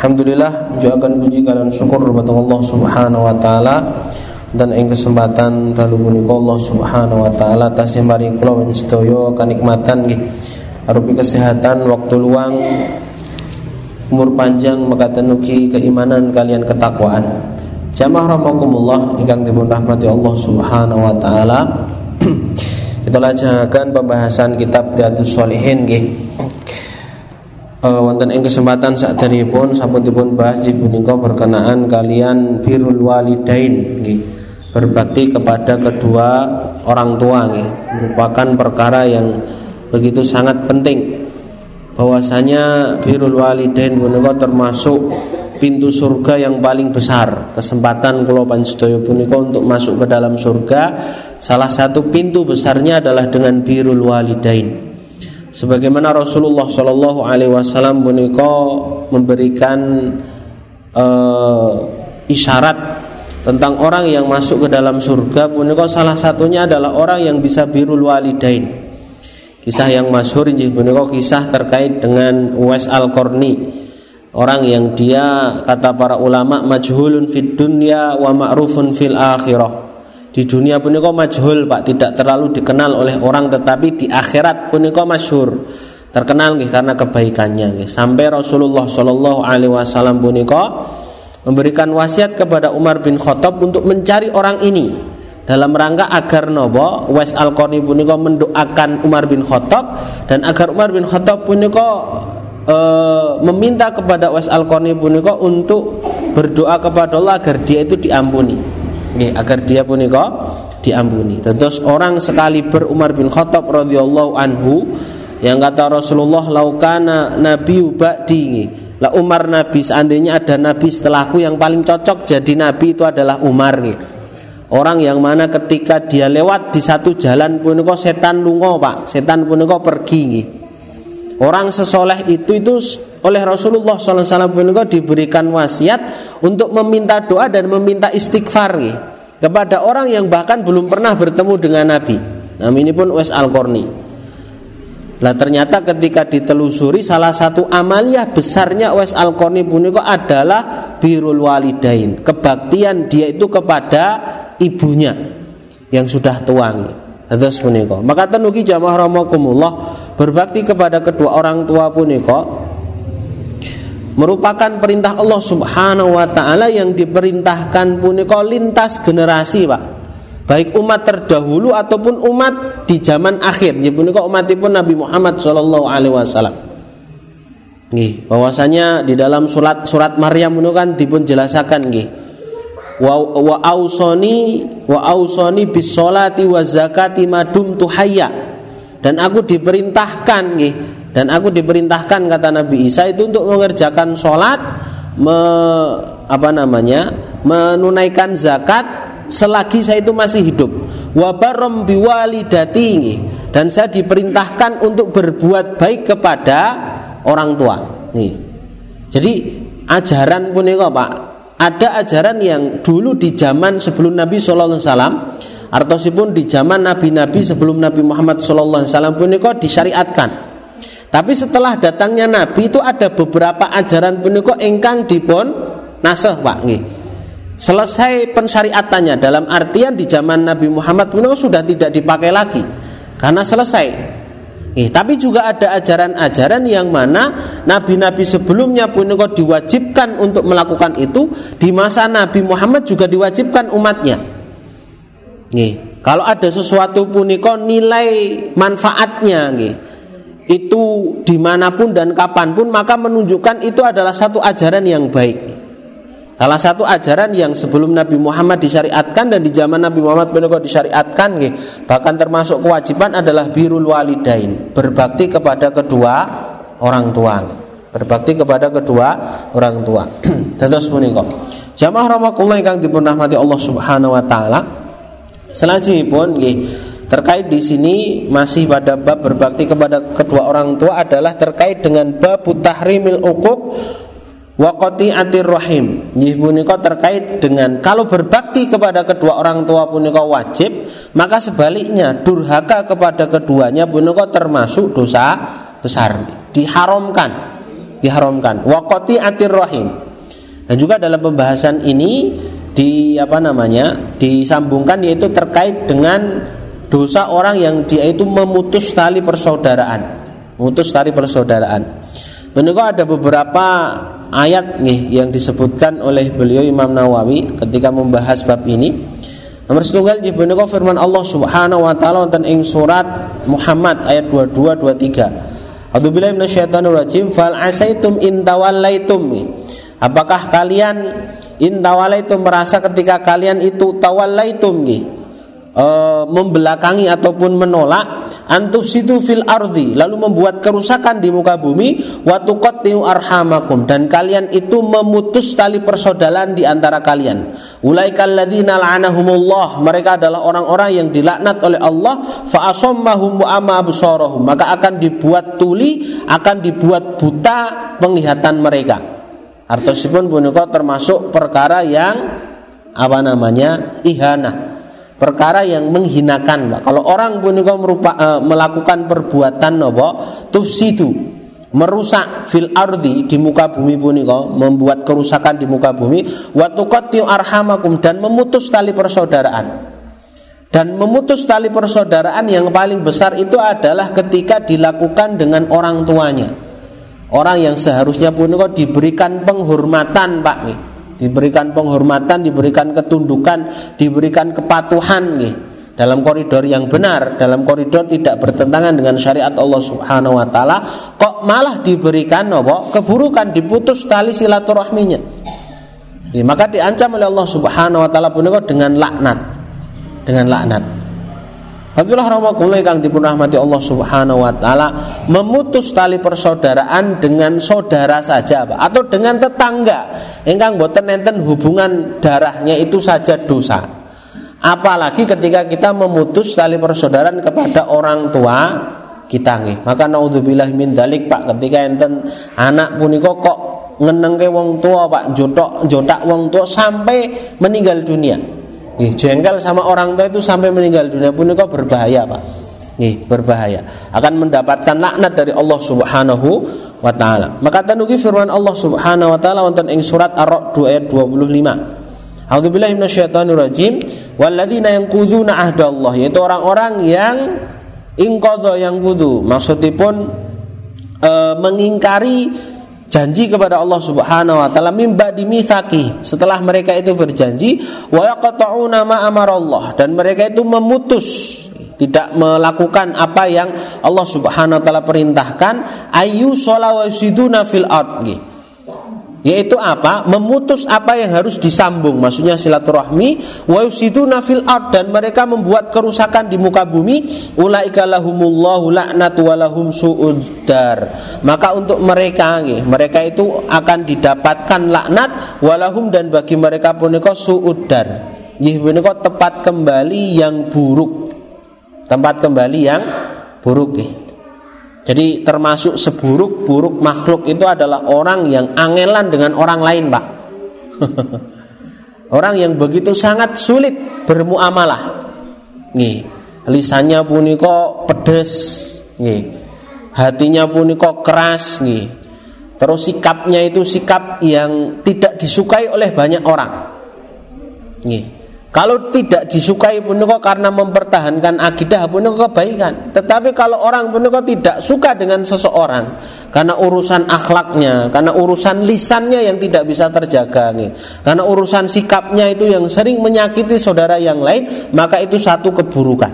Alhamdulillah akan puji kalian syukur kepada Allah Subhanahu wa taala dan ing kesempatan dalu punika Allah Subhanahu wa taala tasih mari kula sedaya kanikmatan nggih. Arupi kesehatan waktu luang umur panjang mekaten ugi keimanan kalian ketakwaan. Jamaah rahimakumullah ingkang dipun rahmati Allah Subhanahu wa taala. Kita lajengaken pembahasan kitab Riyadhus Shalihin nggih uh, wonten ing kesempatan pun sampun dipun bahas di punika berkenaan kalian birrul walidain nggih berbakti kepada kedua orang tua nggih merupakan perkara yang begitu sangat penting. Bahwasanya birrul walidain punika termasuk pintu surga yang paling besar. Kesempatan kula panjenengan punika untuk masuk ke dalam surga salah satu pintu besarnya adalah dengan birrul walidain sebagaimana Rasulullah Shallallahu Alaihi Wasallam punika memberikan uh, isyarat tentang orang yang masuk ke dalam surga punika salah satunya adalah orang yang bisa birul walidain. Kisah yang masyhur injih punika kisah terkait dengan Uwais al Qarni orang yang dia kata para ulama majhulun fid dunya wa ma'rufun fil akhirah di dunia punika majhul Pak, tidak terlalu dikenal oleh orang tetapi di akhirat punika masyhur. Terkenal nih karena kebaikannya nih. Sampai Rasulullah Shallallahu alaihi wasallam punika memberikan wasiat kepada Umar bin Khattab untuk mencari orang ini dalam rangka agar nobo Wes al Qarni mendoakan Umar bin Khattab dan agar Umar bin Khattab punika e, meminta kepada Wes al Qarni untuk berdoa kepada Allah agar dia itu diampuni. Nih, agar dia punika diampuni. Terus orang sekali ber Umar bin Khattab radhiyallahu anhu yang kata Rasulullah laukana nabi ba'di lah Umar nabi seandainya ada nabi setelahku yang paling cocok jadi nabi itu adalah Umar nih. Orang yang mana ketika dia lewat di satu jalan punika setan lungo pak, setan punika pergi nih. Orang sesoleh itu itu oleh Rasulullah SAW diberikan wasiat untuk meminta doa dan meminta istighfar kepada orang yang bahkan belum pernah bertemu dengan Nabi. Nah ini pun Wes Al Korni. Lah ternyata ketika ditelusuri salah satu amalia besarnya Wes Al Korni punika adalah birul walidain, kebaktian dia itu kepada ibunya yang sudah tuangi. Terus punika. Maka tenugi jamaah rahimakumullah berbakti kepada kedua orang tua punika merupakan perintah Allah Subhanahu wa taala yang diperintahkan punika lintas generasi, Pak. Baik umat terdahulu ataupun umat di zaman akhir. Jadi punika umatipun Nabi Muhammad sallallahu alaihi wasallam. Nggih, bahwasanya di dalam surat surat Maryam punika kan dipun jelasaken nggih wa wa ausoni wa ausoni bis wa zakati madum tuhayya dan aku diperintahkan nih dan aku diperintahkan kata Nabi Isa itu untuk mengerjakan sholat me, apa namanya menunaikan zakat selagi saya itu masih hidup. Wabarom biwalidati dan saya diperintahkan untuk berbuat baik kepada orang tua. Nih. Jadi ajaran pun ini pak. Ada ajaran yang dulu di zaman sebelum Nabi Shallallahu Alaihi Wasallam pun di zaman nabi-nabi sebelum Nabi Muhammad Wasallam pun disyariatkan. Tapi setelah datangnya Nabi itu ada beberapa ajaran punika engkang dipun nasah pak nih. Selesai pensyariatannya dalam artian di zaman Nabi Muhammad punika sudah tidak dipakai lagi karena selesai Eh, tapi juga ada ajaran-ajaran yang mana nabi-nabi sebelumnya pun kok diwajibkan untuk melakukan itu di masa Nabi Muhammad juga diwajibkan umatnya. Nih, kalau ada sesuatu puniko nilai manfaatnya nih, itu di mana pun dan kapan pun maka menunjukkan itu adalah satu ajaran yang baik. Salah satu ajaran yang sebelum Nabi Muhammad disyariatkan dan di zaman Nabi Muhammad benar disyariatkan bahkan termasuk kewajiban adalah birul walidain, berbakti kepada kedua orang tua. Berbakti kepada kedua orang tua. Terus menika. Jamaah rahimakumullah ingkang dipun Allah Subhanahu wa taala. Selanjutnya nggih terkait di sini masih pada bab berbakti kepada kedua orang tua adalah terkait dengan bab tahrimil uquq Wakoti atir rahim Nggih punika terkait dengan Kalau berbakti kepada kedua orang tua punika wajib Maka sebaliknya Durhaka kepada keduanya punika termasuk dosa besar Diharamkan diharamkan. Waqati atir rahim. Dan juga dalam pembahasan ini di apa namanya disambungkan yaitu terkait dengan dosa orang yang dia itu memutus tali persaudaraan, memutus tali persaudaraan. Menurut ada beberapa ayat nih yang disebutkan oleh beliau Imam Nawawi ketika membahas bab ini. Nomor setunggal menika firman Allah Subhanahu wa taala wonten ing surat Muhammad ayat 22 23. A'udzubillahi minasyaitonirrajim fal asaitum in tawallaitum. Apakah kalian in tawallaitum merasa ketika kalian itu tawallaitum nggih e, membelakangi ataupun menolak antusitu fil ardi lalu membuat kerusakan di muka bumi wa tuqattiu arhamakum dan kalian itu memutus tali persaudaraan di antara kalian. Ulaikal ladzina la'anahumullah mereka adalah orang-orang yang dilaknat oleh Allah fa ama maka akan dibuat tuli akan dibuat buta penglihatan mereka. Artosipun punika termasuk perkara yang apa namanya ihana perkara yang menghinakan Pak. Kalau orang punika merupa, e, melakukan perbuatan nopo tufsidu merusak fil ardi di muka bumi punika membuat kerusakan di muka bumi wa arhamakum dan memutus tali persaudaraan. Dan memutus tali persaudaraan yang paling besar itu adalah ketika dilakukan dengan orang tuanya. Orang yang seharusnya punika diberikan penghormatan Pak nih diberikan penghormatan, diberikan ketundukan, diberikan kepatuhan nih dalam koridor yang benar, dalam koridor tidak bertentangan dengan syariat Allah Subhanahu wa taala, kok malah diberikan nopo keburukan, diputus tali silaturahminya. Ya, maka diancam oleh Allah Subhanahu wa taala punika dengan laknat. Dengan laknat. Fadilah rahmatullah kang dipun rahmati Allah Subhanahu wa taala memutus tali persaudaraan dengan saudara saja Pak atau dengan tetangga ingkang boten enten hubungan darahnya itu saja dosa. Apalagi ketika kita memutus tali persaudaraan kepada orang tua kita nih. Maka naudzubillah min dalik Pak ketika enten anak punika kok ngenengke wong tua Pak jotok jotak wong tua sampai meninggal dunia. Nih, jengkel sama orang tua itu sampai meninggal dunia pun itu berbahaya, Pak. Nih, berbahaya. Akan mendapatkan laknat dari Allah Subhanahu wa taala. Maka tanuki firman Allah Subhanahu wa taala wonten ing surat Ar-Ra'd ayat 25. A'udzubillahi minasyaitonir rajim. Walladzina yanquduna Allah yaitu orang-orang yang ingqadha yang kudu. Maksudipun e, mengingkari janji kepada Allah Subhanahu wa taala mimba dimitsaki setelah mereka itu berjanji wa yaqta'una ma Allah dan mereka itu memutus tidak melakukan apa yang Allah Subhanahu wa taala perintahkan ayu solawasiduna fil ard yaitu apa? Memutus apa yang harus disambung. Maksudnya silaturahmi wa yusiduna fil ard dan mereka membuat kerusakan di muka bumi. Ulaika lahumullahu la'natu walahum su'udar maka untuk mereka mereka itu akan didapatkan laknat walahum dan bagi mereka punika su'udar nggih punika tempat kembali yang buruk. Tempat kembali yang buruk nggih jadi termasuk seburuk-buruk makhluk itu adalah orang yang angelan dengan orang lain, Pak. orang yang begitu sangat sulit bermuamalah. Nih, lisannya puniko pedes, nih. Hatinya puniko keras, nih. Terus sikapnya itu sikap yang tidak disukai oleh banyak orang. Nih. Kalau tidak disukai punika karena mempertahankan akidah punika kebaikan. Tetapi kalau orang punika tidak suka dengan seseorang karena urusan akhlaknya, karena urusan lisannya yang tidak bisa terjaga, nih. karena urusan sikapnya itu yang sering menyakiti saudara yang lain, maka itu satu keburukan.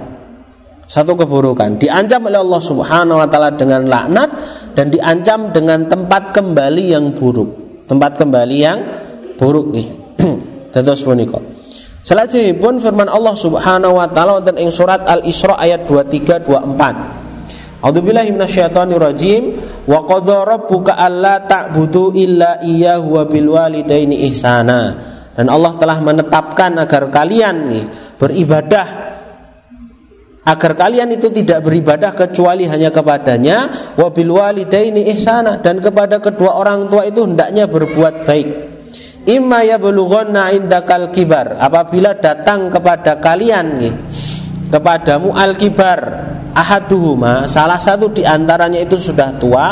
Satu keburukan diancam oleh Allah Subhanahu wa taala dengan laknat dan diancam dengan tempat kembali yang buruk. Tempat kembali yang buruk nih. Terus punika. Selajengipun firman Allah Subhanahu wa taala wonten ing surat Al-Isra ayat 23 24. A'udzubillahi minasyaitonir rajim wa qadha rabbuka alla ta'budu illa iyyahu wa bil walidaini ihsana. Dan Allah telah menetapkan agar kalian nih beribadah agar kalian itu tidak beribadah kecuali hanya kepadanya wa bil walidaini ihsana dan kepada kedua orang tua itu hendaknya berbuat baik. Imma yablughanna indakal kibar. Apabila datang kepada kalian nih kepadamu al kibar ahaduhuma salah satu di antaranya itu sudah tua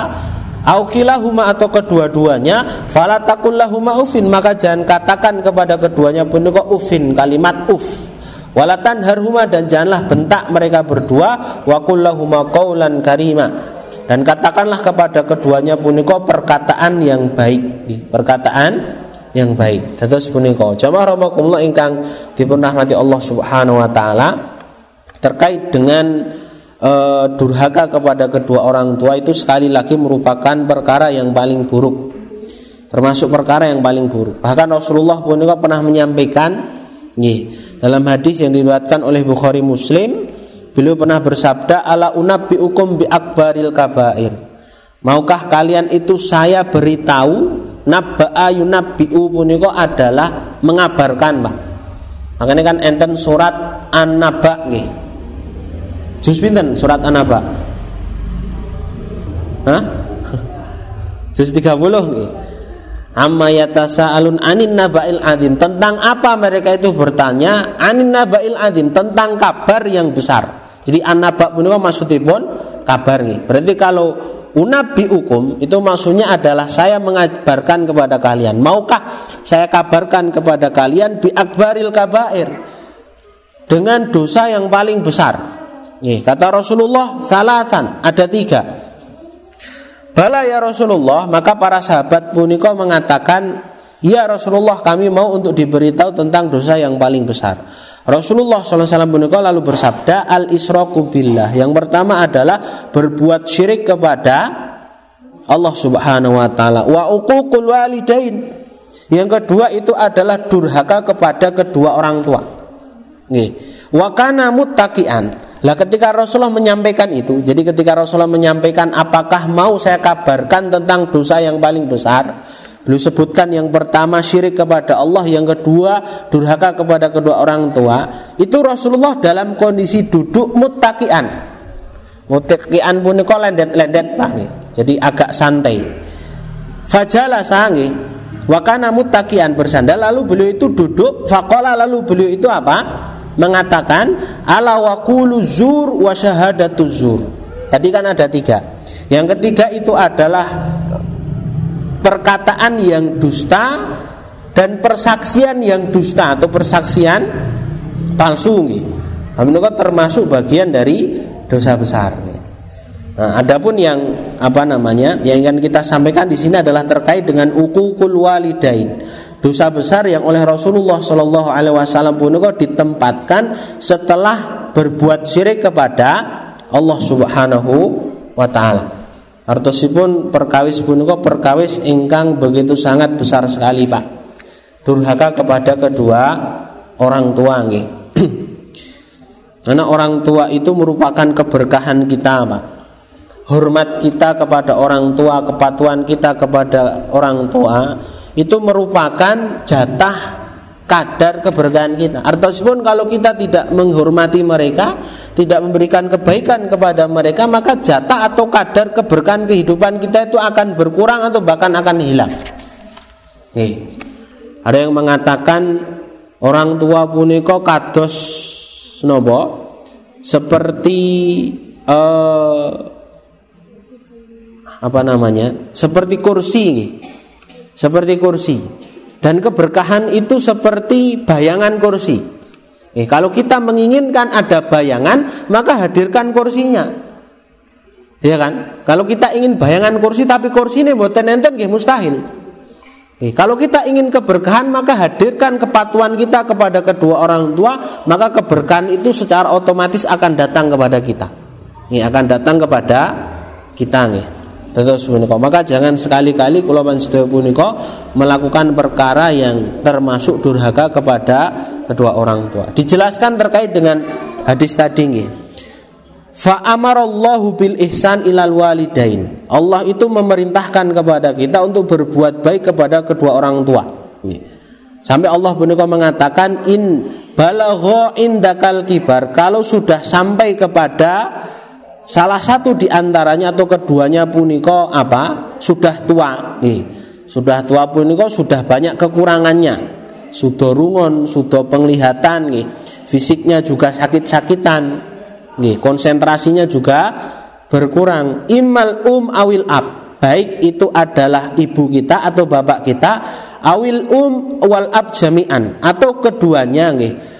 Aukilahuma atau kedua-duanya fala takullahuma ufin. Maka jangan katakan kepada keduanya punika ufin kalimat uf. Walatan harhuma dan janganlah bentak mereka berdua wa kullahuma qaulan karima. Dan katakanlah kepada keduanya punika perkataan yang baik perkataan yang baik. Terus punika jamaah rahimakumullah ingkang dipun rahmati Allah Subhanahu wa taala terkait dengan e, durhaka kepada kedua orang tua itu sekali lagi merupakan perkara yang paling buruk. Termasuk perkara yang paling buruk. Bahkan Rasulullah pun juga pernah menyampaikan nih, dalam hadis yang diriwayatkan oleh Bukhari Muslim beliau pernah bersabda ala unabbiukum bi akbaril kabair. Maukah kalian itu saya beritahu nabba'a yunabbi'u punika adalah mengabarkan Pak makanya kan enten surat an-naba nggih Juz pinten surat An-Naba? Hah? Juz 30 nggih. Amma yatasaalun anin naba'il adim Tentang apa mereka itu bertanya? Anin naba'il adim tentang kabar yang besar. Jadi an-naba punika maksudipun kabar nih. Berarti kalau unabi hukum itu maksudnya adalah saya mengabarkan kepada kalian. Maukah saya kabarkan kepada kalian bi akbaril kabair dengan dosa yang paling besar? Nih, kata Rasulullah salatan ada tiga. Bala ya Rasulullah, maka para sahabat puniko mengatakan, Ya Rasulullah kami mau untuk diberitahu tentang dosa yang paling besar. Rasulullah SAW lalu bersabda al israku billah. Yang pertama adalah berbuat syirik kepada Allah Subhanahu wa taala wa uququl walidain. Yang kedua itu adalah durhaka kepada kedua orang tua. Nih, wa kana muttaqian lah ketika Rasulullah menyampaikan itu, jadi ketika Rasulullah menyampaikan apakah mau saya kabarkan tentang dosa yang paling besar, beliau sebutkan yang pertama syirik kepada Allah, yang kedua durhaka kepada kedua orang tua. Itu Rasulullah dalam kondisi duduk mutakian. Mutakian pun kok lendet-lendet Jadi agak santai. Fajala sangi wakana mutakian bersandar lalu beliau itu duduk fakola lalu beliau itu apa? mengatakan ala waqulu zur wa zur. Tadi kan ada tiga. Yang ketiga itu adalah perkataan yang dusta dan persaksian yang dusta atau persaksian palsu nih. Nah, termasuk bagian dari dosa besar. Nah, adapun yang apa namanya yang ingin kita sampaikan di sini adalah terkait dengan ukukul walidain dosa besar yang oleh Rasulullah Shallallahu Alaihi Wasallam pun ditempatkan setelah berbuat syirik kepada Allah Subhanahu Wa Taala. Artosipun perkawis punika perkawis ingkang begitu sangat besar sekali pak. Durhaka kepada kedua orang tua nggih. Karena orang tua itu merupakan keberkahan kita pak. Hormat kita kepada orang tua, kepatuhan kita kepada orang tua itu merupakan jatah kadar keberkahan kita. Artinya kalau kita tidak menghormati mereka, tidak memberikan kebaikan kepada mereka, maka jatah atau kadar keberkahan kehidupan kita itu akan berkurang atau bahkan akan hilang. Nih. Ada yang mengatakan orang tua puniko kados nobo seperti uh, apa namanya? Seperti kursi nih seperti kursi dan keberkahan itu seperti bayangan kursi. Eh, kalau kita menginginkan ada bayangan, maka hadirkan kursinya. Ya kan? Kalau kita ingin bayangan kursi tapi kursi ini buatan enten mustahil. Eh, kalau kita ingin keberkahan maka hadirkan kepatuhan kita kepada kedua orang tua, maka keberkahan itu secara otomatis akan datang kepada kita. Ini akan datang kepada kita nih. Terus punika. Maka jangan sekali-kali kula panjenengan punika melakukan perkara yang termasuk durhaka kepada kedua orang tua. Dijelaskan terkait dengan hadis tadi nggih. Fa amarallahu bil ihsan ilal walidain. Allah itu memerintahkan kepada kita untuk berbuat baik kepada kedua orang tua. Sampai Allah punika mengatakan in balagha indakal kibar kalau sudah sampai kepada Salah satu di antaranya atau keduanya puniko apa? Sudah tua. Nih, sudah tua puniko sudah banyak kekurangannya. Sudah rungon, sudah penglihatan nih. Fisiknya juga sakit-sakitan. Nih, konsentrasinya juga berkurang. Imal um awil ab. baik itu adalah ibu kita atau bapak kita awil um wal ab jami'an atau keduanya nggih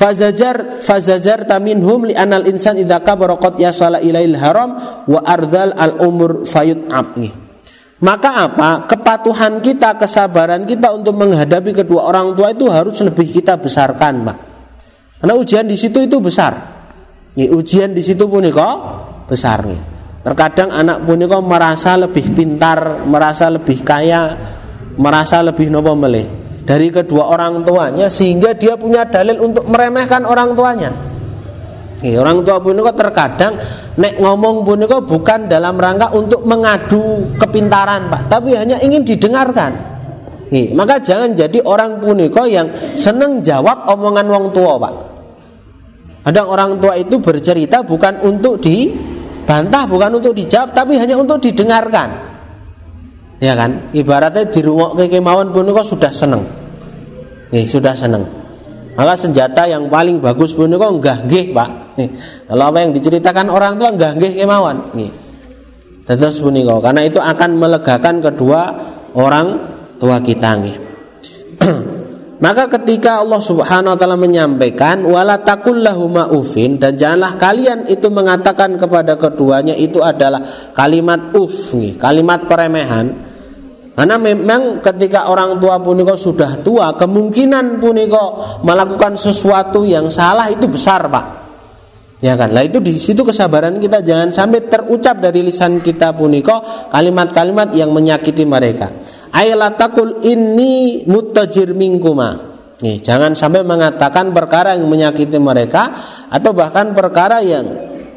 Fazajar fazajar taminhum li anal insan idza kabara qad yasala ilail haram wa ardal al umur fayut ab nih. Maka apa? Kepatuhan kita, kesabaran kita untuk menghadapi kedua orang tua itu harus lebih kita besarkan, Pak. Karena ujian di situ itu besar. Nih, ujian di situ pun kok besar nih. Terkadang anak pun kok merasa lebih pintar, merasa lebih kaya, merasa lebih nopo meleh dari kedua orang tuanya sehingga dia punya dalil untuk meremehkan orang tuanya. Nih, orang tua kok terkadang nek ngomong kok bukan dalam rangka untuk mengadu kepintaran pak, tapi hanya ingin didengarkan. Nih, maka jangan jadi orang kok yang seneng jawab omongan wong tua pak. Ada orang tua itu bercerita bukan untuk dibantah, bukan untuk dijawab, tapi hanya untuk didengarkan ya kan? Ibaratnya di rumah kemauan pun kok sudah seneng. Nih sudah seneng. Maka senjata yang paling bagus pun kok enggak nggih pak. Nih kalau apa yang diceritakan orang tua enggak nggih kemauan nih terus punika karena itu akan melegakan kedua orang tua kita nih Maka ketika Allah Subhanahu wa taala menyampaikan wala takullahuma ufin dan janganlah kalian itu mengatakan kepada keduanya itu adalah kalimat uf nih, kalimat peremehan karena memang ketika orang tua puniko sudah tua, kemungkinan puniko melakukan sesuatu yang salah itu besar, Pak. Ya kan? Lah itu di situ kesabaran kita jangan sampai terucap dari lisan kita puniko kalimat-kalimat yang menyakiti mereka. Ailatakul ini mutajir mingkuma. Nih, jangan sampai mengatakan perkara yang menyakiti mereka atau bahkan perkara yang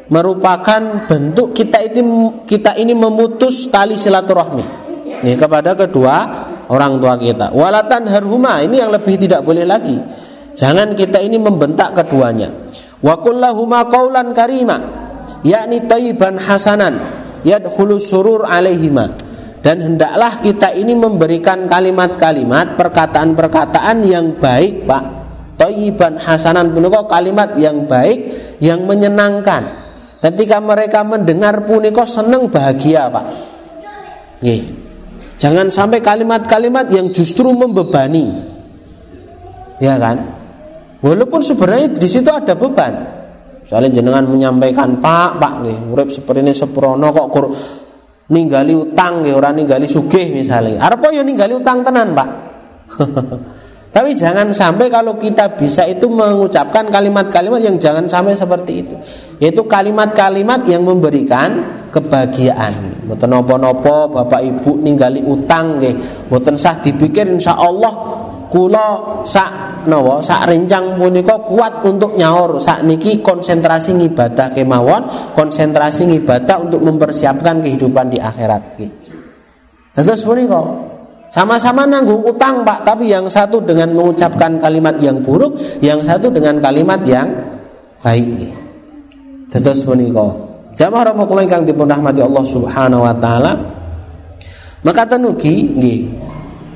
merupakan bentuk kita ini kita ini memutus tali silaturahmi nih kepada kedua orang tua kita. Walatan harhuma ini yang lebih tidak boleh lagi. Jangan kita ini membentak keduanya. Wa kullahuma qaulan karima yakni tayyiban hasanan yadkhulu surur alaihima. Dan hendaklah kita ini memberikan kalimat-kalimat, perkataan-perkataan yang baik, Pak. Tayyiban hasanan punika kalimat yang baik, yang menyenangkan. Ketika mereka mendengar punika senang bahagia, Pak. Nih, Jangan sampai kalimat-kalimat yang justru membebani. Ya kan? Walaupun sebenarnya di situ ada beban. Misalnya jenengan menyampaikan, "Pak, Pak nih, urip seperti ini seprono kok kur ninggali utang ya orang ninggali sugih misalnya. Arep ya ninggali utang tenan, Pak. Tapi jangan sampai kalau kita bisa itu mengucapkan kalimat-kalimat yang jangan sampai seperti itu. Yaitu kalimat-kalimat yang memberikan kebahagiaan. Mboten napa-napa Bapak Ibu ninggali utang nggih. Mboten sah dipikir insyaallah kula sak nawa sak rencang punika kuat untuk nyaur sak niki konsentrasi ngibadah kemawon, konsentrasi ngibadah untuk mempersiapkan kehidupan di akhirat nggih. Terus punika sama-sama nanggung utang pak. Tapi yang satu dengan mengucapkan kalimat yang buruk Yang satu dengan kalimat yang baik Terus menikah Jamaah rahmatullah yang dipun rahmati Allah subhanahu wa ta'ala. Maka tenuki nggih.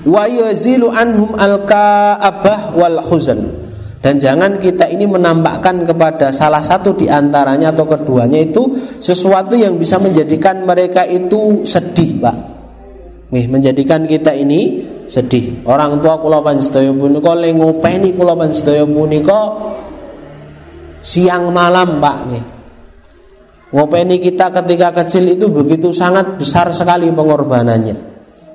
Wa yazilu anhum al-ka'abah wal khuzan dan jangan kita ini menampakkan kepada salah satu di antaranya atau keduanya itu sesuatu yang bisa menjadikan mereka itu sedih, Pak. Nih menjadikan kita ini sedih. Orang tua kula panjenengan punika le ngopeni kula panjenengan punika siang malam, Pak nih. Ngopeni kita ketika kecil itu begitu sangat besar sekali pengorbanannya.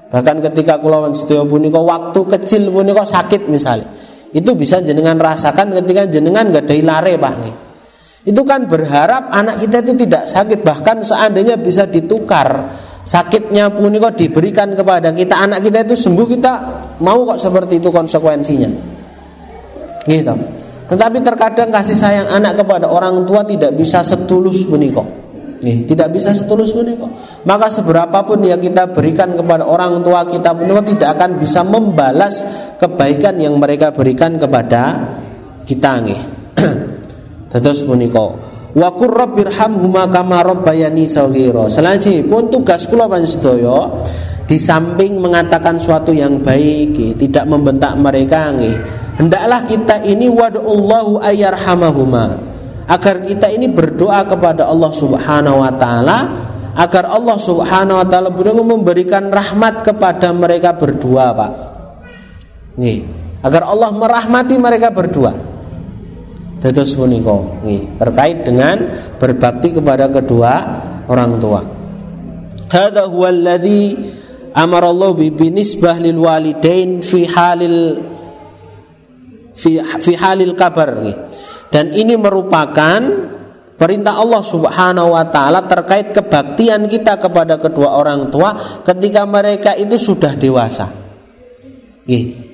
Bahkan ketika kula panjenengan punika waktu kecil punika sakit misalnya. Itu bisa jenengan rasakan ketika jenengan gak ada lare, Pak nih. Itu kan berharap anak kita itu tidak sakit bahkan seandainya bisa ditukar sakitnya kok diberikan kepada kita. Anak kita itu sembuh kita mau kok seperti itu konsekuensinya. Gitu tetapi terkadang kasih sayang anak kepada orang tua tidak bisa setulus kok Nih, tidak bisa setulus kok Maka seberapapun yang kita berikan kepada orang tua kita kok tidak akan bisa membalas kebaikan yang mereka berikan kepada kita nih. Terus kok Wa qur rabbirhamhuma kama rabbayani saghira. Selanjutnya tugas kula panjenengan di samping mengatakan suatu yang baik, tidak membentak mereka nggih. Hendaklah kita ini wad'ullahu ayyarhamahuma agar kita ini berdoa kepada Allah Subhanahu wa taala agar Allah Subhanahu wa taala memberikan rahmat kepada mereka berdua, Pak. Nih, agar Allah merahmati mereka berdua. Dados punika. Nggih. Terkait dengan berbakti kepada kedua orang tua. Hadza huwa alladhi amara Allah bi binisbah lil walidain fi halil fi fi halil kabar. Dan ini merupakan perintah Allah Subhanahu wa taala terkait kebaktian kita kepada kedua orang tua ketika mereka itu sudah dewasa.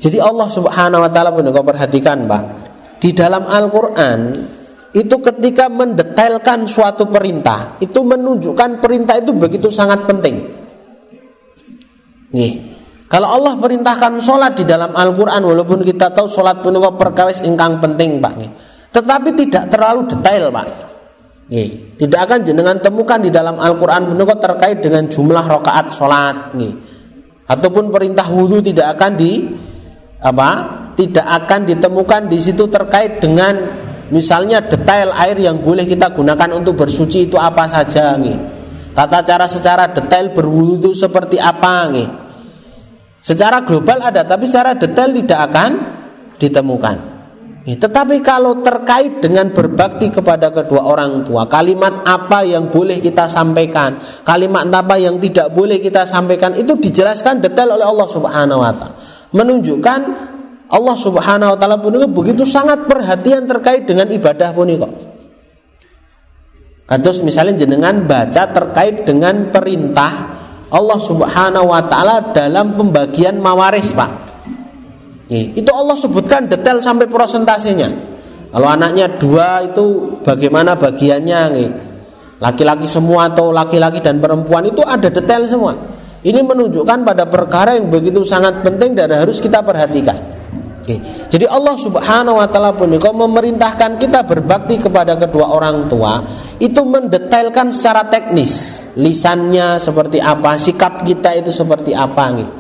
Jadi Allah Subhanahu wa taala pun perhatikan, Pak di dalam Al-Quran itu ketika mendetailkan suatu perintah itu menunjukkan perintah itu begitu sangat penting. Nih, kalau Allah perintahkan sholat di dalam Al-Quran walaupun kita tahu sholat pun perkawis ingkang penting pak. Nih. Tetapi tidak terlalu detail pak. Nih, tidak akan jenengan temukan di dalam Al-Quran pun terkait dengan jumlah rakaat sholat. Nih. Ataupun perintah wudhu tidak akan di apa tidak akan ditemukan di situ terkait dengan misalnya detail air yang boleh kita gunakan untuk bersuci itu apa saja nih. Tata cara secara detail berwudu seperti apa nih. Secara global ada tapi secara detail tidak akan ditemukan. Tetapi kalau terkait dengan berbakti kepada kedua orang tua, kalimat apa yang boleh kita sampaikan, kalimat apa yang tidak boleh kita sampaikan itu dijelaskan detail oleh Allah Subhanahu wa taala. Menunjukkan Allah Subhanahu wa taala punika begitu sangat perhatian terkait dengan ibadah punika. Kados misalnya jenengan baca terkait dengan perintah Allah Subhanahu wa taala dalam pembagian mawaris, Pak. Itu Allah sebutkan detail sampai prosentasenya. Kalau anaknya dua itu bagaimana bagiannya? Laki-laki semua atau laki-laki dan perempuan itu ada detail semua. Ini menunjukkan pada perkara yang begitu sangat penting dan harus kita perhatikan. Oke. Jadi Allah Subhanahu wa taala pun kalau memerintahkan kita berbakti kepada kedua orang tua itu mendetailkan secara teknis lisannya seperti apa, sikap kita itu seperti apa gitu.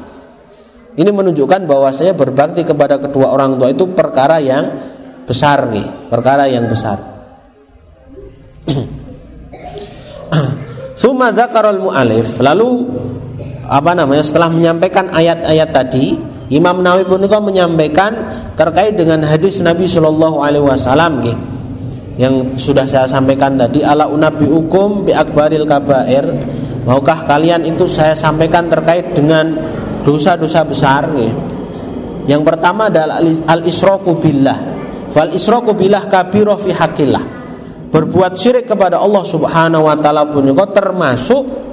Ini menunjukkan bahwa saya berbakti kepada kedua orang tua itu perkara yang besar nih, perkara yang besar. Suma mu'alif Lalu apa namanya setelah menyampaikan ayat-ayat tadi Imam Nawawi pun juga menyampaikan terkait dengan hadis Nabi Shallallahu Alaihi Wasallam yang sudah saya sampaikan tadi ala unabi hukum bi akbaril kabair. Maukah kalian itu saya sampaikan terkait dengan dosa-dosa besar nih. yang pertama adalah al isroku billah. Fal isroku billah kabiroh fi berbuat syirik kepada Allah Subhanahu wa taala pun juga termasuk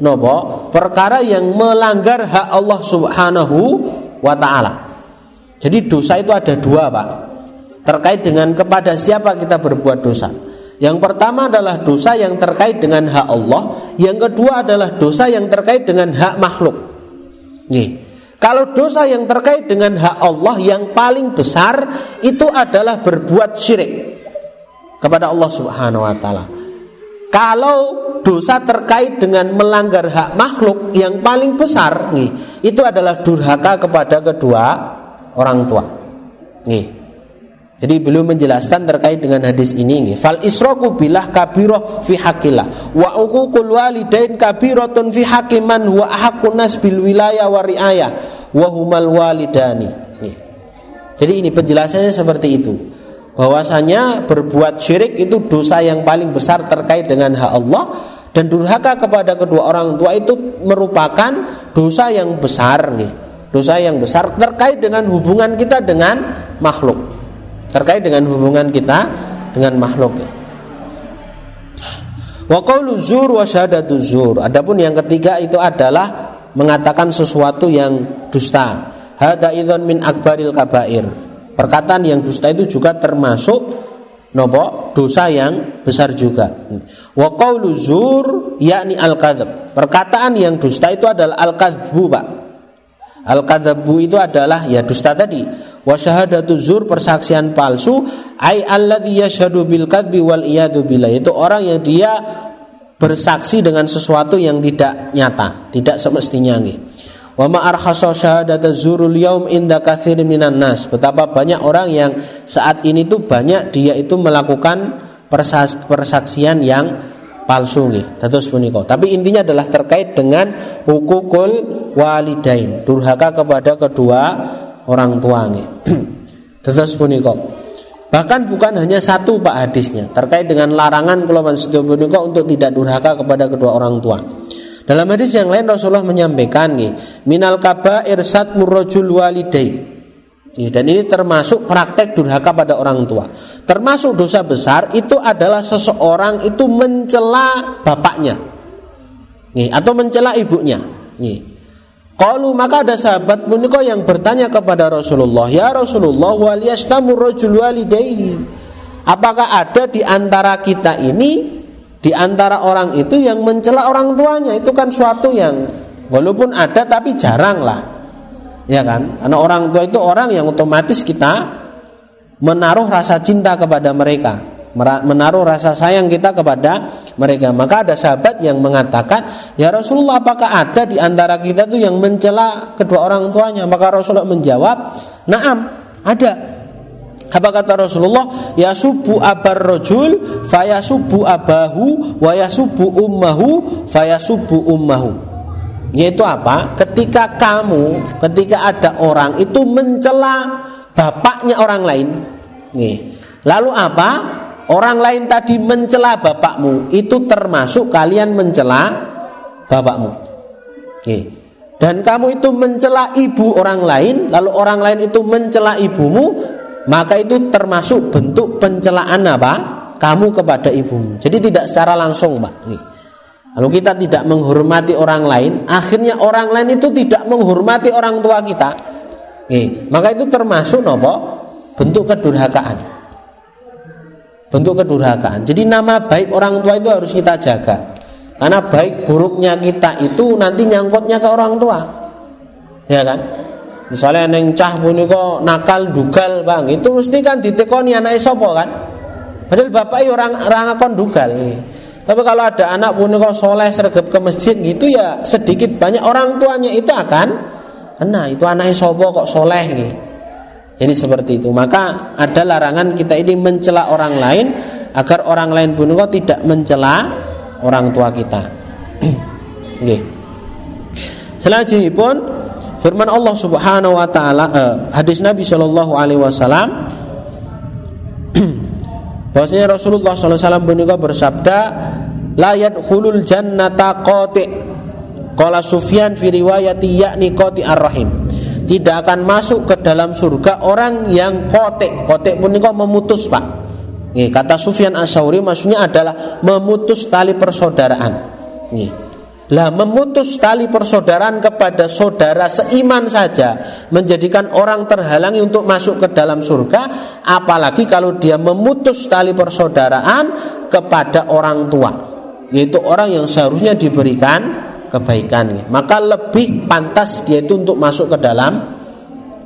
nopo perkara yang melanggar hak Allah Subhanahu wa taala. Jadi dosa itu ada dua, Pak. Terkait dengan kepada siapa kita berbuat dosa. Yang pertama adalah dosa yang terkait dengan hak Allah, yang kedua adalah dosa yang terkait dengan hak makhluk. Nih. Kalau dosa yang terkait dengan hak Allah yang paling besar itu adalah berbuat syirik kepada Allah Subhanahu wa taala. Kalau dosa terkait dengan melanggar hak makhluk yang paling besar nih, itu adalah durhaka kepada kedua orang tua. Nih. Jadi belum menjelaskan terkait dengan hadis ini nih. Fal israku bilah kabiro fi hakillah wa uququl walidain kabiratun fi hakiman wa ahaqqun nas bil wilayah wa riayah wa humal walidani. Jadi ini penjelasannya seperti itu bahwasanya berbuat syirik itu dosa yang paling besar terkait dengan hak Allah dan durhaka kepada kedua orang tua itu merupakan dosa yang besar nih. Dosa yang besar terkait dengan hubungan kita dengan makhluk. Terkait dengan hubungan kita dengan makhluk. Wa zur wa zur. Adapun yang ketiga itu adalah mengatakan sesuatu yang dusta. Hada min akbaril kabair Perkataan yang dusta itu juga termasuk nopo dosa yang besar juga. Wa qaulu yakni al kadzab. Perkataan yang dusta itu adalah al kadzbu, Pak. Al kadzbu itu adalah ya dusta tadi. Wa syahadatu zur persaksian palsu ai alladzi yashhadu bil kadzbi wal iyadu billah. Itu orang yang dia bersaksi dengan sesuatu yang tidak nyata, tidak semestinya nih. Wa ma arkhasa syahadata zurul yaum inda katsir minan nas. Betapa banyak orang yang saat ini tuh banyak dia itu melakukan persaksian yang palsu nggih. Dados punika. Tapi intinya adalah terkait dengan hukukul walidain, durhaka kepada kedua orang tua nggih. Dados punika. Bahkan bukan hanya satu Pak hadisnya terkait dengan larangan kula punika untuk tidak durhaka kepada kedua orang tua. Dalam hadis yang lain Rasulullah menyampaikan nih, minal kabair satmur rajul walidai. Ya, dan ini termasuk praktek durhaka pada orang tua. Termasuk dosa besar itu adalah seseorang itu mencela bapaknya. Nih, atau mencela ibunya. Nih. Kalau maka ada sahabat puniko yang bertanya kepada Rasulullah, "Ya Rasulullah, waliyastamu rajul walidayhi." Apakah ada di antara kita ini di antara orang itu yang mencela orang tuanya? Itu kan suatu yang walaupun ada tapi jarang lah ya kan? Karena orang tua itu orang yang otomatis kita menaruh rasa cinta kepada mereka, menaruh rasa sayang kita kepada mereka. Maka ada sahabat yang mengatakan, "Ya Rasulullah, apakah ada di antara kita tuh yang mencela kedua orang tuanya?" Maka Rasulullah menjawab, "Na'am, ada." Apa kata Rasulullah? Ya subu abar rojul, subu abahu, wa subu ummahu, subu ummahu. Yaitu apa? Ketika kamu, ketika ada orang itu mencela bapaknya orang lain. Nih. Lalu apa? Orang lain tadi mencela bapakmu, itu termasuk kalian mencela bapakmu. Nih. Dan kamu itu mencela ibu orang lain, lalu orang lain itu mencela ibumu, maka itu termasuk bentuk pencelaan apa? Kamu kepada ibumu. Jadi tidak secara langsung, Pak. Nih. Lalu kita tidak menghormati orang lain, akhirnya orang lain itu tidak menghormati orang tua kita. Nih, maka itu termasuk nopo bentuk kedurhakaan. Bentuk kedurhakaan. Jadi nama baik orang tua itu harus kita jaga. Karena baik buruknya kita itu nanti nyangkutnya ke orang tua. Ya kan? Misalnya neng cah kok nakal dugal bang, itu mesti kan ditekoni anak sopo kan? Padahal bapak orang orang akon dugal. Nih. Tapi kalau ada anak kok soleh sergap ke masjid gitu ya sedikit banyak orang tuanya itu akan kena itu anaknya sobo kok soleh nih. Jadi seperti itu. Maka ada larangan kita ini mencela orang lain agar orang lain pun kok tidak mencela orang tua kita. Oke. Selanjutnya pun firman Allah Subhanahu wa taala eh, hadis Nabi Shallallahu alaihi wasallam Bahwasanya Rasulullah SAW juga bersabda, "La yadkhulul jannata qati." Qala Sufyan fi riwayati yakni qati ar-rahim. Tidak akan masuk ke dalam surga orang yang kotek. Kotek pun ini memutus pak. Nih, kata Sufyan Asauri maksudnya adalah memutus tali persaudaraan. Nih. Lah memutus tali persaudaraan kepada saudara seiman saja menjadikan orang terhalangi untuk masuk ke dalam surga, apalagi kalau dia memutus tali persaudaraan kepada orang tua, yaitu orang yang seharusnya diberikan kebaikan. Maka lebih pantas dia itu untuk masuk ke dalam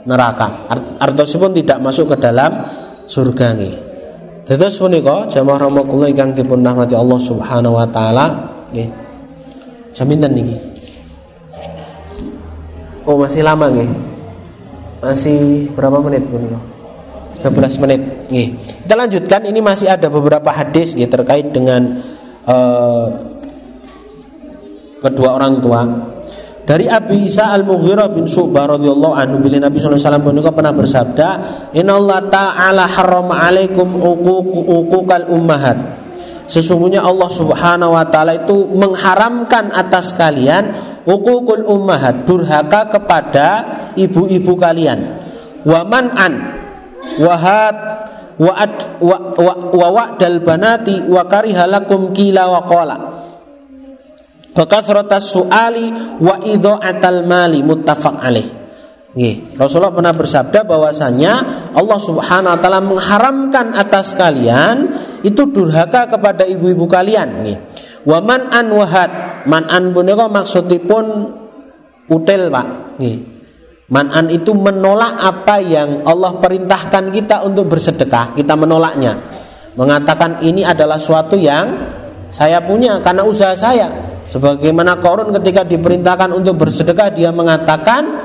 neraka. Artinya pun tidak masuk ke dalam surga nih. Terus punika jamaah rahimakumullah ingkang dipun Allah Subhanahu wa taala nggih. Jaminan nih. Oh masih lama nih. Masih berapa menit pun 13 menit. Nih. Kita lanjutkan ini masih ada beberapa hadis nih, terkait dengan uh, kedua orang tua. Dari Abi Isa Al-Mughirah bin Syu'bah radhiyallahu anhu bila Nabi sallallahu alaihi wasallam pernah bersabda, "Inna ta'ala harrama 'alaikum uquqal ummahat." Sesungguhnya Allah Subhanahu wa taala itu mengharamkan atas kalian hukukul ummahat, durhaka kepada ibu-ibu kalian. Wa man'an wahat wa ad, wa, wa, wa wa'dal banati wa karihalakum kila wa qala. Wa kathratas su'ali wa idha'atal mali muttafaq alaih. Nih, Rasulullah pernah bersabda bahwasanya Allah Subhanahu wa taala mengharamkan atas kalian itu durhaka kepada ibu-ibu kalian nih. Wa man an wahat, man an punika maksudipun utel, Pak. Nih. Man an itu menolak apa yang Allah perintahkan kita untuk bersedekah, kita menolaknya. Mengatakan ini adalah suatu yang saya punya karena usaha saya. Sebagaimana Korun ketika diperintahkan untuk bersedekah dia mengatakan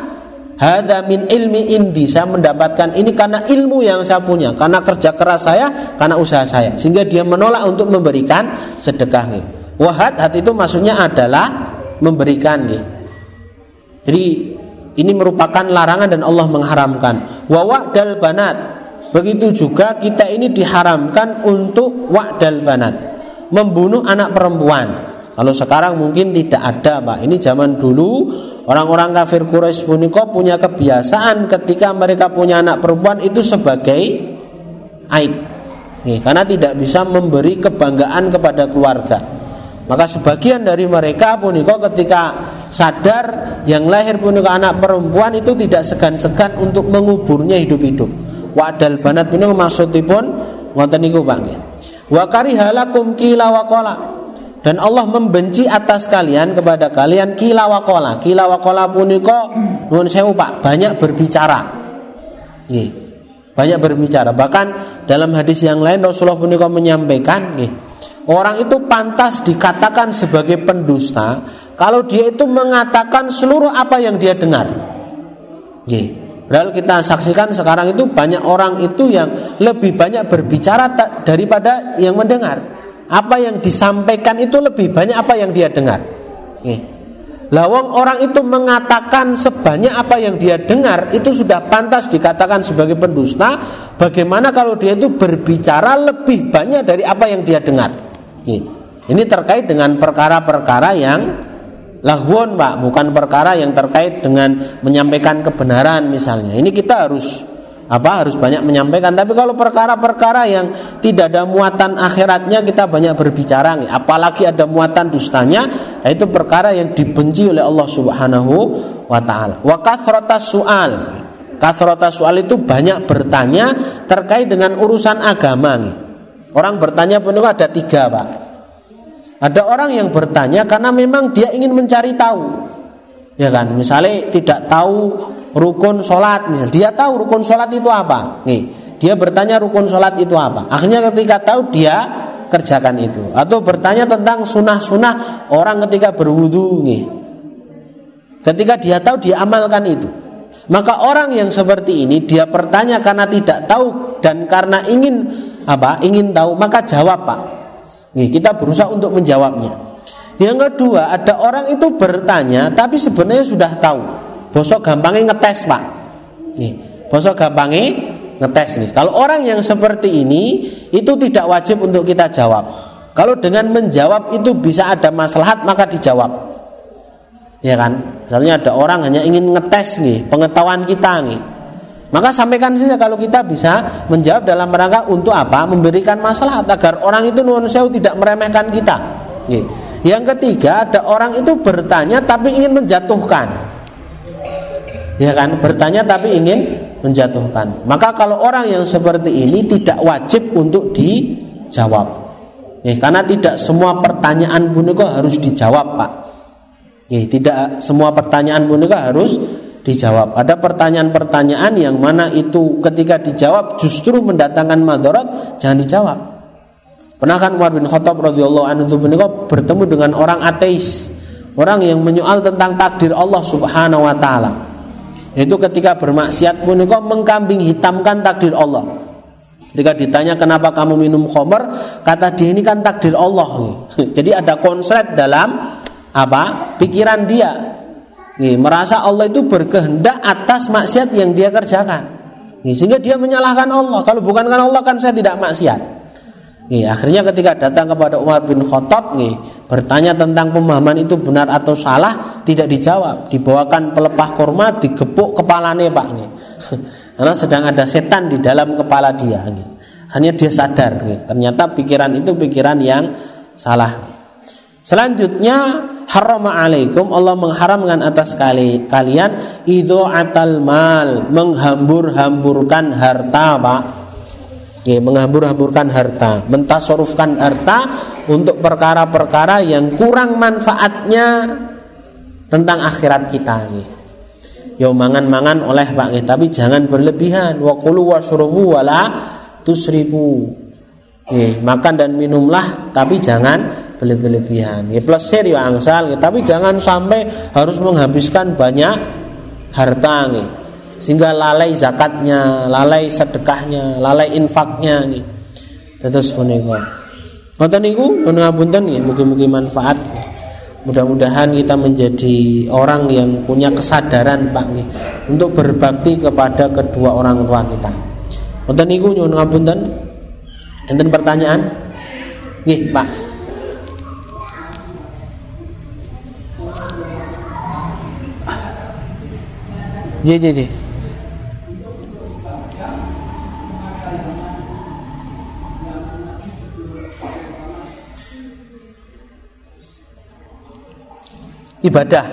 Hada min ilmi indi Saya mendapatkan ini karena ilmu yang saya punya Karena kerja keras saya Karena usaha saya Sehingga dia menolak untuk memberikan sedekah Wahad hat itu maksudnya adalah memberikan nggih. Jadi ini merupakan larangan dan Allah mengharamkan. Wa dal banat. Begitu juga kita ini diharamkan untuk wa'dal banat. Membunuh anak perempuan. Kalau sekarang mungkin tidak ada, Pak. Ini zaman dulu orang-orang kafir Quraisy punika punya kebiasaan ketika mereka punya anak perempuan itu sebagai aib. Nih, karena tidak bisa memberi kebanggaan kepada keluarga. Maka sebagian dari mereka puniko ketika sadar yang lahir puniko anak perempuan itu tidak segan-segan untuk menguburnya hidup-hidup. Wadal banat puniko maksudipun wonten niku Pak Wa karihalakum kila waqala. Dan Allah membenci atas kalian kepada kalian kila waqala. Kila waqala puniko nuwun sewu Pak, banyak berbicara. Nggih. Banyak berbicara. Bahkan dalam hadis yang lain Rasulullah puniko menyampaikan nggih Orang itu pantas dikatakan sebagai pendusta kalau dia itu mengatakan seluruh apa yang dia dengar. Jadi, Padahal kita saksikan sekarang itu banyak orang itu yang lebih banyak berbicara daripada yang mendengar. Apa yang disampaikan itu lebih banyak apa yang dia dengar. Lawang orang itu mengatakan sebanyak apa yang dia dengar itu sudah pantas dikatakan sebagai pendusta. Bagaimana kalau dia itu berbicara lebih banyak dari apa yang dia dengar? Ini terkait dengan perkara-perkara yang lahwon pak, bukan perkara yang terkait dengan menyampaikan kebenaran misalnya. Ini kita harus apa harus banyak menyampaikan. Tapi kalau perkara-perkara yang tidak ada muatan akhiratnya kita banyak berbicara, apalagi ada muatan dustanya, nah itu perkara yang dibenci oleh Allah Subhanahu wa taala. Wa kathratas sual. Kathratas soal itu banyak bertanya terkait dengan urusan agama. Orang bertanya pun ada tiga pak. Ada orang yang bertanya karena memang dia ingin mencari tahu, ya kan? Misalnya tidak tahu rukun sholat, misal dia tahu rukun sholat itu apa, nih dia bertanya rukun sholat itu apa. Akhirnya ketika tahu dia kerjakan itu, atau bertanya tentang sunah-sunah orang ketika berwudu, nih. Ketika dia tahu dia amalkan itu. Maka orang yang seperti ini dia bertanya karena tidak tahu dan karena ingin apa ingin tahu maka jawab pak Nih, kita berusaha untuk menjawabnya yang kedua ada orang itu bertanya tapi sebenarnya sudah tahu bosok gampangnya ngetes pak. Nih bosok gampangnya ngetes nih. Kalau orang yang seperti ini itu tidak wajib untuk kita jawab. Kalau dengan menjawab itu bisa ada maslahat maka dijawab. Ya kan? Misalnya ada orang hanya ingin ngetes nih pengetahuan kita nih. Maka sampaikan saja kalau kita bisa menjawab dalam rangka untuk apa? Memberikan masalah agar orang itu sewu tidak meremehkan kita. Yang ketiga ada orang itu bertanya tapi ingin menjatuhkan. Ya kan, bertanya tapi ingin menjatuhkan. Maka kalau orang yang seperti ini tidak wajib untuk dijawab. Ya, karena tidak semua pertanyaan punika harus dijawab, Pak. Ya, tidak semua pertanyaan punika harus dijawab. Ada pertanyaan-pertanyaan yang mana itu ketika dijawab justru mendatangkan madarat, jangan dijawab. Pernah kan Umar bin Khattab radhiyallahu anhu bertemu dengan orang ateis, orang yang menyoal tentang takdir Allah Subhanahu wa taala. Itu ketika bermaksiat punika mengkambing hitamkan takdir Allah. Ketika ditanya kenapa kamu minum khamar, kata dia ini kan takdir Allah. Jadi ada konslet dalam apa? pikiran dia Nih, merasa Allah itu berkehendak atas maksiat yang dia kerjakan. Nih, sehingga dia menyalahkan Allah. Kalau bukan karena Allah kan saya tidak maksiat. Nih, akhirnya ketika datang kepada Umar bin Khattab nih, bertanya tentang pemahaman itu benar atau salah, tidak dijawab. Dibawakan pelepah kurma, digepuk kepalanya Pak nih. Karena sedang ada setan di dalam kepala dia. Hanya dia sadar ternyata pikiran itu pikiran yang salah. Selanjutnya haram alaikum Allah mengharamkan atas kali kalian atal mal menghambur-hamburkan harta Pak. Menghambur-hamburkan harta, mentasorufkan harta untuk perkara-perkara yang kurang manfaatnya tentang akhirat kita. Ya. Yo mangan-mangan oleh Pak, ya, tapi jangan berlebihan. Wa kulu washrubu wala tusribu. Ya, makan dan minumlah tapi jangan berlebihan. Ya plesir ya angsal, tapi jangan sampai harus menghabiskan banyak harta. Sehingga lalai zakatnya, lalai sedekahnya, lalai infaknya nih. Terus menikah. Ngoten niku nyuwun ngapunten nggih mugi-mugi manfaat. Mudah-mudahan kita menjadi orang yang punya kesadaran Pak nggih untuk berbakti kepada kedua orang tua kita. Ngoten niku nyuwun ngapunten. Enten pertanyaan? Nggih, Pak. Ji ji. Ibadah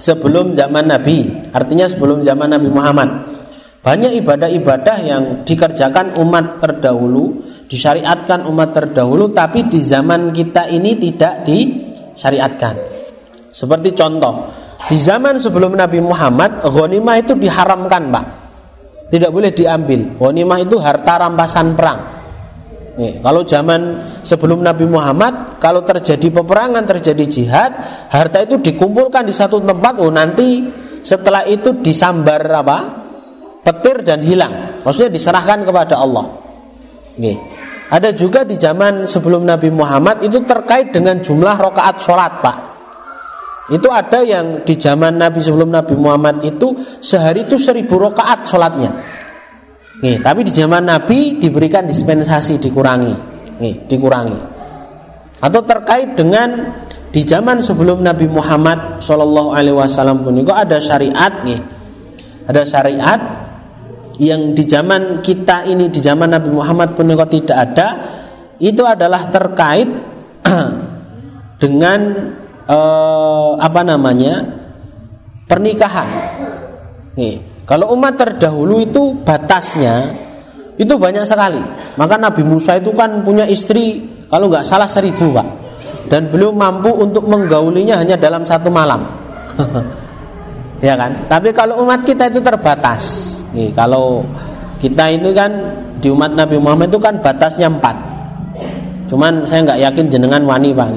sebelum zaman Nabi, artinya sebelum zaman Nabi Muhammad. Banyak ibadah-ibadah yang dikerjakan umat terdahulu, disyariatkan umat terdahulu, tapi di zaman kita ini tidak disyariatkan. Seperti contoh, di zaman sebelum Nabi Muhammad, ghanimah itu diharamkan, Pak. Tidak boleh diambil. Ghanimah itu harta rampasan perang. Nih, kalau zaman sebelum Nabi Muhammad, kalau terjadi peperangan, terjadi jihad, harta itu dikumpulkan di satu tempat. Oh, nanti setelah itu disambar apa? Petir dan hilang. Maksudnya diserahkan kepada Allah. Nih. Ada juga di zaman sebelum Nabi Muhammad itu terkait dengan jumlah rokaat sholat, Pak. Itu ada yang di zaman Nabi sebelum Nabi Muhammad itu sehari itu seribu rokaat sholatnya. Nih, tapi di zaman Nabi diberikan dispensasi dikurangi, nih, dikurangi. Atau terkait dengan di zaman sebelum Nabi Muhammad Shallallahu Alaihi Wasallam pun itu ada syariat, nih, ada syariat yang di zaman kita ini di zaman Nabi Muhammad pun itu tidak ada, itu adalah terkait dengan eh, apa namanya pernikahan. Nih, kalau umat terdahulu itu batasnya itu banyak sekali. Maka Nabi Musa itu kan punya istri kalau nggak salah seribu pak, dan belum mampu untuk menggaulinya hanya dalam satu malam. ya kan? Tapi kalau umat kita itu terbatas. Nih, kalau kita itu kan di umat Nabi Muhammad itu kan batasnya empat. Cuman saya nggak yakin jenengan wani pak.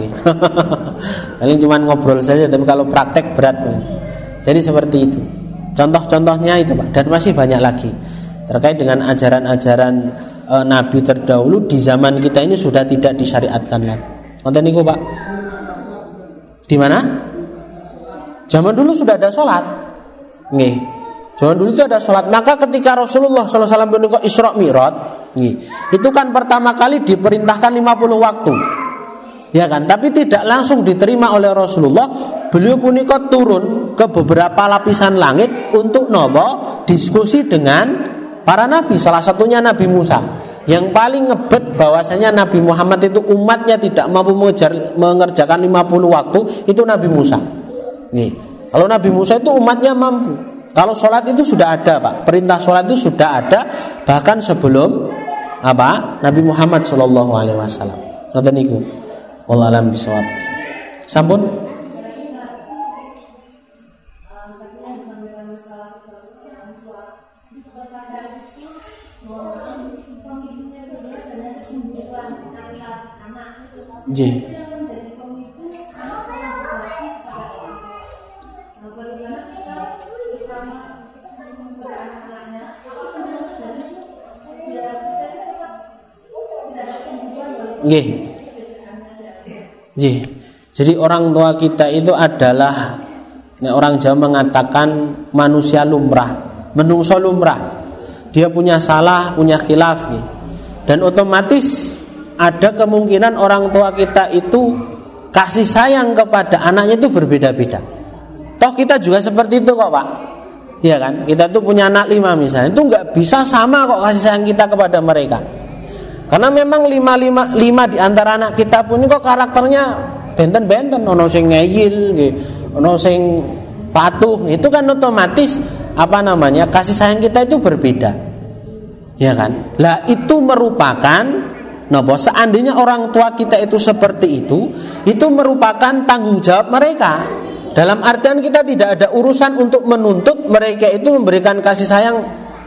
Ini cuman ngobrol saja, tapi kalau praktek berat. Jadi seperti itu. Contoh-contohnya itu pak, dan masih banyak lagi terkait dengan ajaran-ajaran e, Nabi terdahulu di zaman kita ini sudah tidak disyariatkan lagi. Konten niku pak, di mana? Zaman dulu sudah ada sholat, nih. Zaman dulu itu ada sholat. Maka ketika Rasulullah SAW menikah Isra Mi'raj, itu kan pertama kali diperintahkan 50 waktu. Ya kan? Tapi tidak langsung diterima oleh Rasulullah. Beliau punika turun ke beberapa lapisan langit untuk nopo diskusi dengan para nabi. Salah satunya Nabi Musa. Yang paling ngebet bahwasanya Nabi Muhammad itu umatnya tidak mampu mengejar, mengerjakan 50 waktu itu Nabi Musa. Nih, kalau Nabi Musa itu umatnya mampu. Kalau sholat itu sudah ada pak, perintah sholat itu sudah ada bahkan sebelum apa Nabi Muhammad Shallallahu Alaihi Wasallam. Nonton niku, alam bisawab. Sampun. J. Nggih. Nggih. Jadi orang tua kita itu adalah nek orang Jawa mengatakan manusia lumrah, menungso lumrah. Dia punya salah, punya khilaf. Dan otomatis ada kemungkinan orang tua kita itu kasih sayang kepada anaknya itu berbeda-beda. Toh kita juga seperti itu kok, Pak. Iya kan? Kita tuh punya anak lima misalnya, itu nggak bisa sama kok kasih sayang kita kepada mereka. Karena memang lima lima lima di antara anak kita pun kok karakternya benten-benten, ono sing ngeyil, ono sing patuh, itu kan otomatis apa namanya kasih sayang kita itu berbeda, ya kan? Lah itu merupakan Nopo seandainya orang tua kita itu seperti itu, itu merupakan tanggung jawab mereka. Dalam artian kita tidak ada urusan untuk menuntut mereka itu memberikan kasih sayang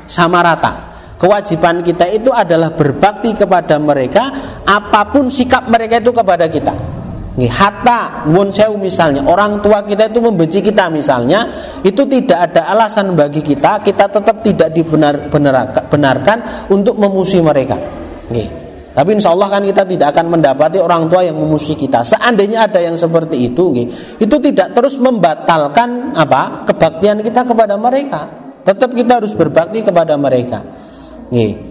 sama rata kewajiban kita itu adalah berbakti kepada mereka apa pun sikap mereka itu kepada kita hatta mun misalnya orang tua kita itu membenci kita misalnya itu tidak ada alasan bagi kita kita tetap tidak dibenarkan untuk memusuhi mereka Nih. Tapi insya Allah kan kita tidak akan mendapati orang tua yang memusuhi kita. Seandainya ada yang seperti itu, itu tidak terus membatalkan apa kebaktian kita kepada mereka. Tetap kita harus berbakti kepada mereka.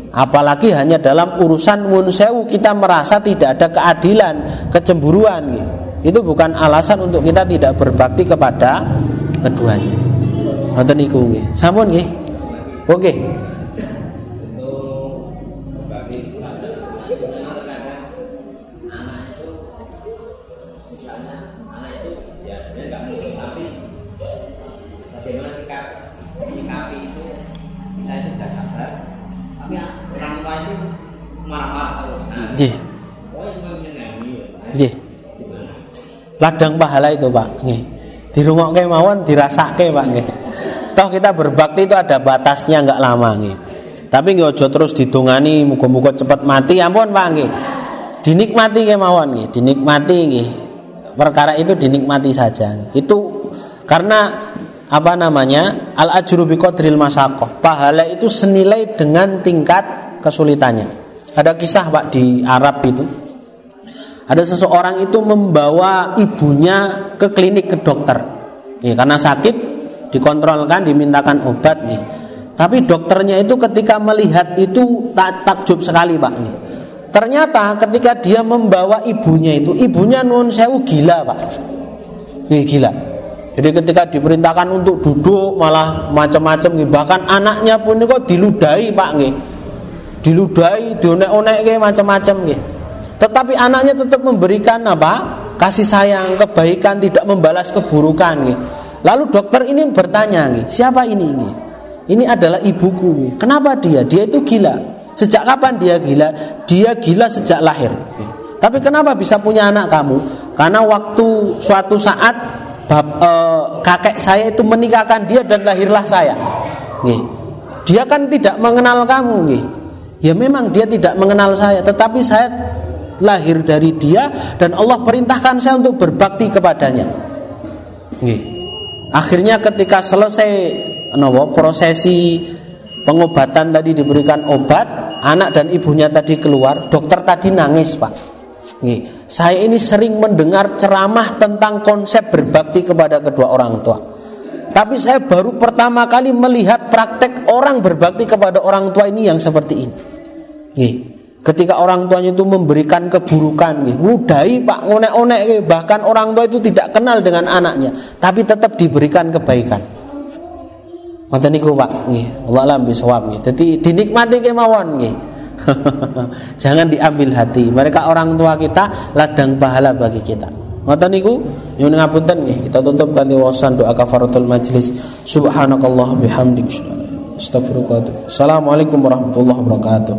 Apalagi hanya dalam urusan munsewu kita merasa tidak ada keadilan, kecemburuan. Itu bukan alasan untuk kita tidak berbakti kepada keduanya. Nonton niku. Sampun nggih. Oke. Nggih. Nggih. Ladang pahala itu, Pak. Nggih. Dirungokke mawon dirasake, Pak nggih. Toh kita berbakti itu ada batasnya enggak lama nggih. Tapi nggih aja terus didongani muga-muga cepat mati, ampun Pak nggih. Dinikmati nggih mawon nggih, dinikmati nggih. Perkara itu dinikmati saja. Itu karena apa namanya? Al ajru biqadril masyaqqah. Pahala itu senilai dengan tingkat kesulitannya. Ada kisah Pak di Arab itu. Ada seseorang itu membawa ibunya ke klinik ke dokter. Ya, karena sakit dikontrolkan, dimintakan obat nih. Tapi dokternya itu ketika melihat itu tak takjub sekali Pak. Nih. Ternyata ketika dia membawa ibunya itu, ibunya non sewu gila Pak. Nih, gila. Jadi ketika diperintahkan untuk duduk malah macam-macam bahkan anaknya pun kok diludahi Pak nih diludahi, dionek-onek macam-macam gitu. Tetapi anaknya tetap memberikan apa? Kasih sayang, kebaikan, tidak membalas keburukan gitu. Lalu dokter ini bertanya gitu, siapa ini ini? Ini adalah ibuku. Gitu. Kenapa dia? Dia itu gila. Sejak kapan dia gila? Dia gila sejak lahir. Tapi kenapa bisa punya anak kamu? Karena waktu suatu saat bab, e, kakek saya itu menikahkan dia dan lahirlah saya. Nih. Dia kan tidak mengenal kamu, nih. Ya memang dia tidak mengenal saya, tetapi saya lahir dari dia dan Allah perintahkan saya untuk berbakti kepadanya. Nih. Akhirnya ketika selesai nopo prosesi pengobatan tadi diberikan obat, anak dan ibunya tadi keluar, dokter tadi nangis, Pak. Nih, saya ini sering mendengar ceramah tentang konsep berbakti kepada kedua orang tua. Tapi saya baru pertama kali melihat praktek orang berbakti kepada orang tua ini yang seperti ini. Nih, ketika orang tuanya itu memberikan keburukan, nih, ludahi pak onek-onek, bahkan orang tua itu tidak kenal dengan anaknya, tapi tetap diberikan kebaikan. Ngoten niku Pak, nggih. Allah alam bisawab nggih. Dadi dinikmati kemawon nggih. Jangan diambil hati. Mereka orang tua kita ladang pahala bagi kita. Ngoten niku nyuwun ngapunten nggih. Kita tutup kanthi wasan doa kafaratul majlis. Subhanakallah bihamdik. Astagfirullah. Assalamualaikum warahmatullahi wabarakatuh.